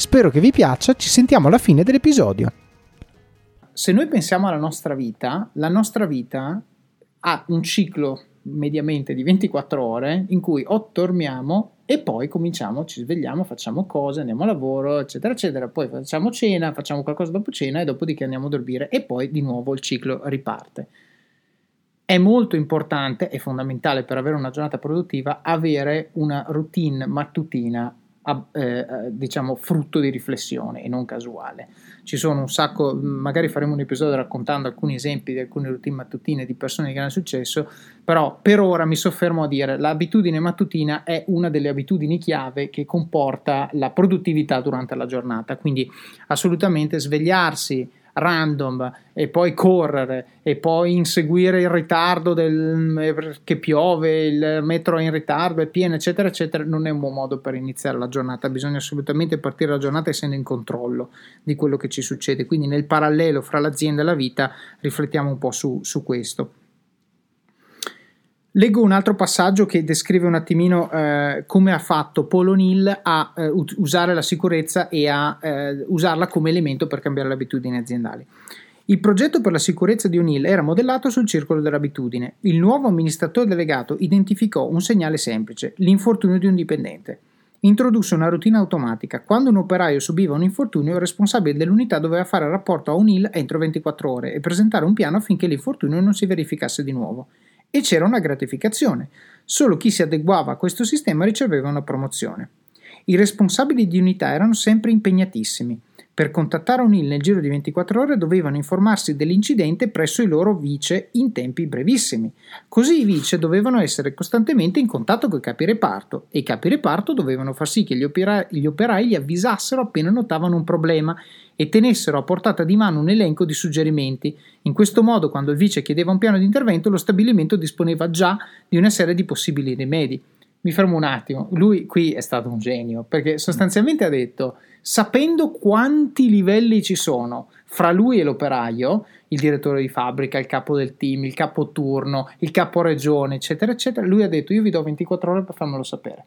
Spero che vi piaccia, ci sentiamo alla fine dell'episodio. Se noi pensiamo alla nostra vita, la nostra vita ha un ciclo mediamente di 24 ore in cui o dormiamo e poi cominciamo, ci svegliamo, facciamo cose, andiamo a lavoro, eccetera, eccetera, poi facciamo cena, facciamo qualcosa dopo cena e dopodiché andiamo a dormire e poi di nuovo il ciclo riparte. È molto importante e fondamentale per avere una giornata produttiva avere una routine mattutina eh, diciamo frutto di riflessione e non casuale. Ci sono un sacco, magari faremo un episodio raccontando alcuni esempi di alcune routine mattutine di persone che hanno successo, però per ora mi soffermo a dire l'abitudine mattutina è una delle abitudini chiave che comporta la produttività durante la giornata, quindi assolutamente svegliarsi random e poi correre e poi inseguire il ritardo del, che piove, il metro è in ritardo, è pieno, eccetera, eccetera, non è un buon modo per iniziare la giornata. Bisogna assolutamente partire la giornata essendo in controllo di quello che ci succede. Quindi nel parallelo fra l'azienda e la vita riflettiamo un po' su, su questo. Leggo un altro passaggio che descrive un attimino eh, come ha fatto Paul O'Neill a eh, usare la sicurezza e a eh, usarla come elemento per cambiare le abitudini aziendali. Il progetto per la sicurezza di O'Neill era modellato sul circolo dell'abitudine. Il nuovo amministratore delegato identificò un segnale semplice, l'infortunio di un dipendente. Introdusse una routine automatica. Quando un operaio subiva un infortunio, il responsabile dell'unità doveva fare rapporto a O'Neill entro 24 ore e presentare un piano affinché l'infortunio non si verificasse di nuovo e c'era una gratificazione. Solo chi si adeguava a questo sistema riceveva una promozione. I responsabili di unità erano sempre impegnatissimi. Per contattare O'Neill nel giro di 24 ore dovevano informarsi dell'incidente presso i loro vice in tempi brevissimi. Così i vice dovevano essere costantemente in contatto con i capi reparto e i capi reparto dovevano far sì che gli operai, gli operai li avvisassero appena notavano un problema e tenessero a portata di mano un elenco di suggerimenti. In questo modo, quando il vice chiedeva un piano di intervento, lo stabilimento disponeva già di una serie di possibili rimedi. Mi fermo un attimo, lui qui è stato un genio, perché sostanzialmente ha detto, sapendo quanti livelli ci sono fra lui e l'operaio, il direttore di fabbrica, il capo del team, il capo turno, il capo regione, eccetera, eccetera, lui ha detto io vi do 24 ore per farmelo sapere.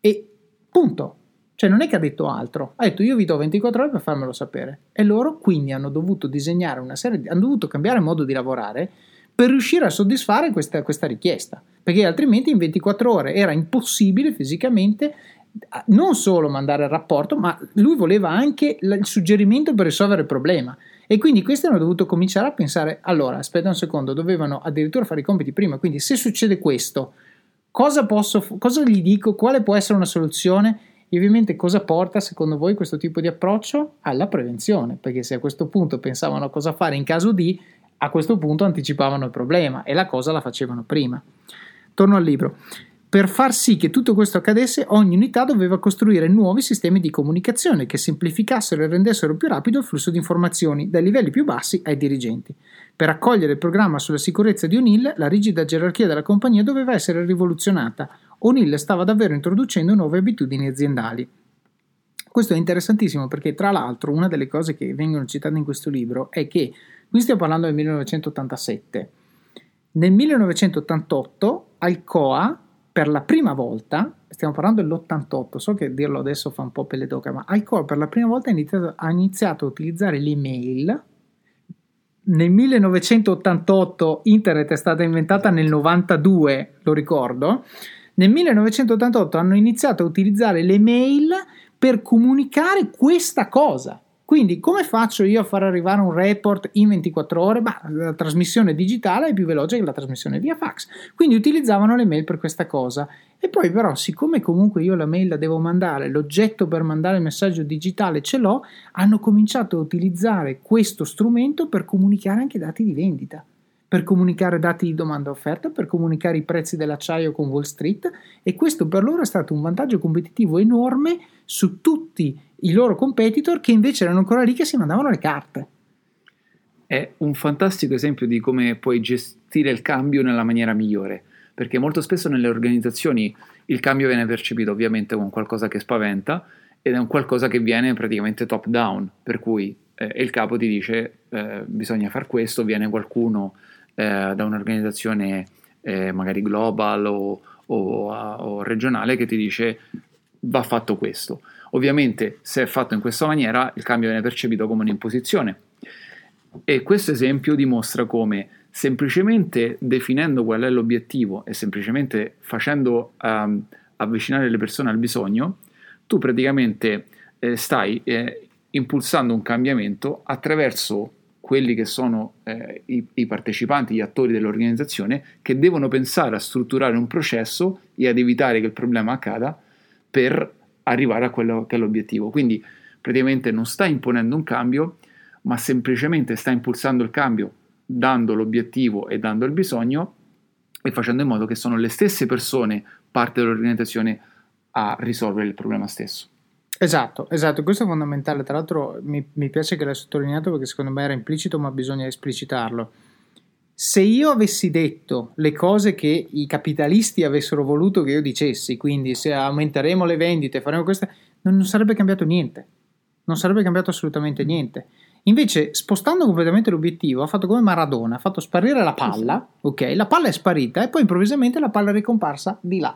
E punto, cioè non è che ha detto altro, ha detto io vi do 24 ore per farmelo sapere. E loro quindi hanno dovuto disegnare una serie di... hanno dovuto cambiare modo di lavorare per riuscire a soddisfare questa, questa richiesta. Perché altrimenti in 24 ore era impossibile fisicamente non solo mandare il rapporto, ma lui voleva anche il suggerimento per risolvere il problema. E quindi questi hanno dovuto cominciare a pensare, allora, aspetta un secondo, dovevano addirittura fare i compiti prima, quindi se succede questo, cosa, posso, cosa gli dico, quale può essere una soluzione? E ovviamente cosa porta secondo voi questo tipo di approccio? Alla prevenzione, perché se a questo punto pensavano cosa fare in caso di, a questo punto anticipavano il problema e la cosa la facevano prima. Torno al libro. Per far sì che tutto questo accadesse, ogni unità doveva costruire nuovi sistemi di comunicazione che semplificassero e rendessero più rapido il flusso di informazioni dai livelli più bassi ai dirigenti. Per accogliere il programma sulla sicurezza di O'Neill, la rigida gerarchia della compagnia doveva essere rivoluzionata. O'Neill stava davvero introducendo nuove abitudini aziendali. Questo è interessantissimo perché, tra l'altro, una delle cose che vengono citate in questo libro è che, qui stiamo parlando del 1987, nel 1988 Alcoa per la prima volta, stiamo parlando dell'88, so che dirlo adesso fa un po' pelle d'oca, ma Alcoa per la prima volta ha iniziato, ha iniziato a utilizzare l'email. Nel 1988 internet è stata inventata nel 92, lo ricordo. Nel 1988 hanno iniziato a utilizzare le mail per comunicare questa cosa. Quindi, come faccio io a far arrivare un report in 24 ore? Bah, la trasmissione digitale è più veloce che la trasmissione via fax. Quindi utilizzavano le mail per questa cosa. E poi, però, siccome comunque io la mail la devo mandare, l'oggetto per mandare il messaggio digitale ce l'ho, hanno cominciato a utilizzare questo strumento per comunicare anche dati di vendita per comunicare dati di domanda offerta, per comunicare i prezzi dell'acciaio con Wall Street e questo per loro è stato un vantaggio competitivo enorme su tutti i loro competitor che invece erano ancora lì che si mandavano le carte. È un fantastico esempio di come puoi gestire il cambio nella maniera migliore, perché molto spesso nelle organizzazioni il cambio viene percepito ovviamente come qualcosa che spaventa ed è un qualcosa che viene praticamente top down, per cui eh, il capo ti dice eh, bisogna fare questo, viene qualcuno eh, da un'organizzazione eh, magari global o, o, o, regionale che ti dice va fatto questo. Ovviamente se è fatto in questa maniera il cambio viene percepito come un'imposizione e questo esempio dimostra come semplicemente definendo qual è l'obiettivo e semplicemente facendo um, avvicinare le persone al bisogno, tu praticamente eh, stai eh, impulsando un cambiamento attraverso quelli che sono eh, i, i, partecipanti, gli attori dell'organizzazione, che devono pensare a strutturare un processo e ad evitare che il problema accada per arrivare a quello che è l'obiettivo. Quindi praticamente non sta imponendo un cambio, ma semplicemente sta impulsando il cambio, dando l'obiettivo e dando il bisogno e facendo in modo che sono le stesse persone, parte dell'organizzazione, a risolvere il problema stesso. Esatto, esatto, questo è fondamentale. Tra l'altro mi, mi piace che l'hai sottolineato perché secondo me era implicito, ma bisogna esplicitarlo. Se io avessi detto le cose che i capitalisti avessero voluto che io dicessi, quindi se aumenteremo le vendite, faremo queste, non, non sarebbe cambiato niente. Non sarebbe cambiato assolutamente niente. Invece, spostando completamente l'obiettivo, ha fatto come Maradona, ha fatto sparire la palla, ok? La palla è sparita e poi improvvisamente la palla è ricomparsa di là.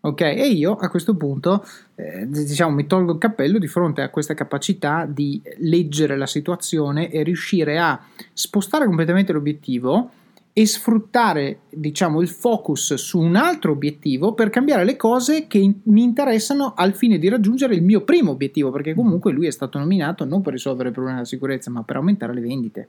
Ok, e io a questo punto eh, diciamo, mi tolgo il cappello di fronte a questa capacità di leggere la situazione e riuscire a spostare completamente l'obiettivo e sfruttare diciamo, il focus su un altro obiettivo per cambiare le cose che in- mi interessano al fine di raggiungere il mio primo obiettivo, perché comunque lui è stato nominato non per risolvere il problema della sicurezza, ma per aumentare le vendite.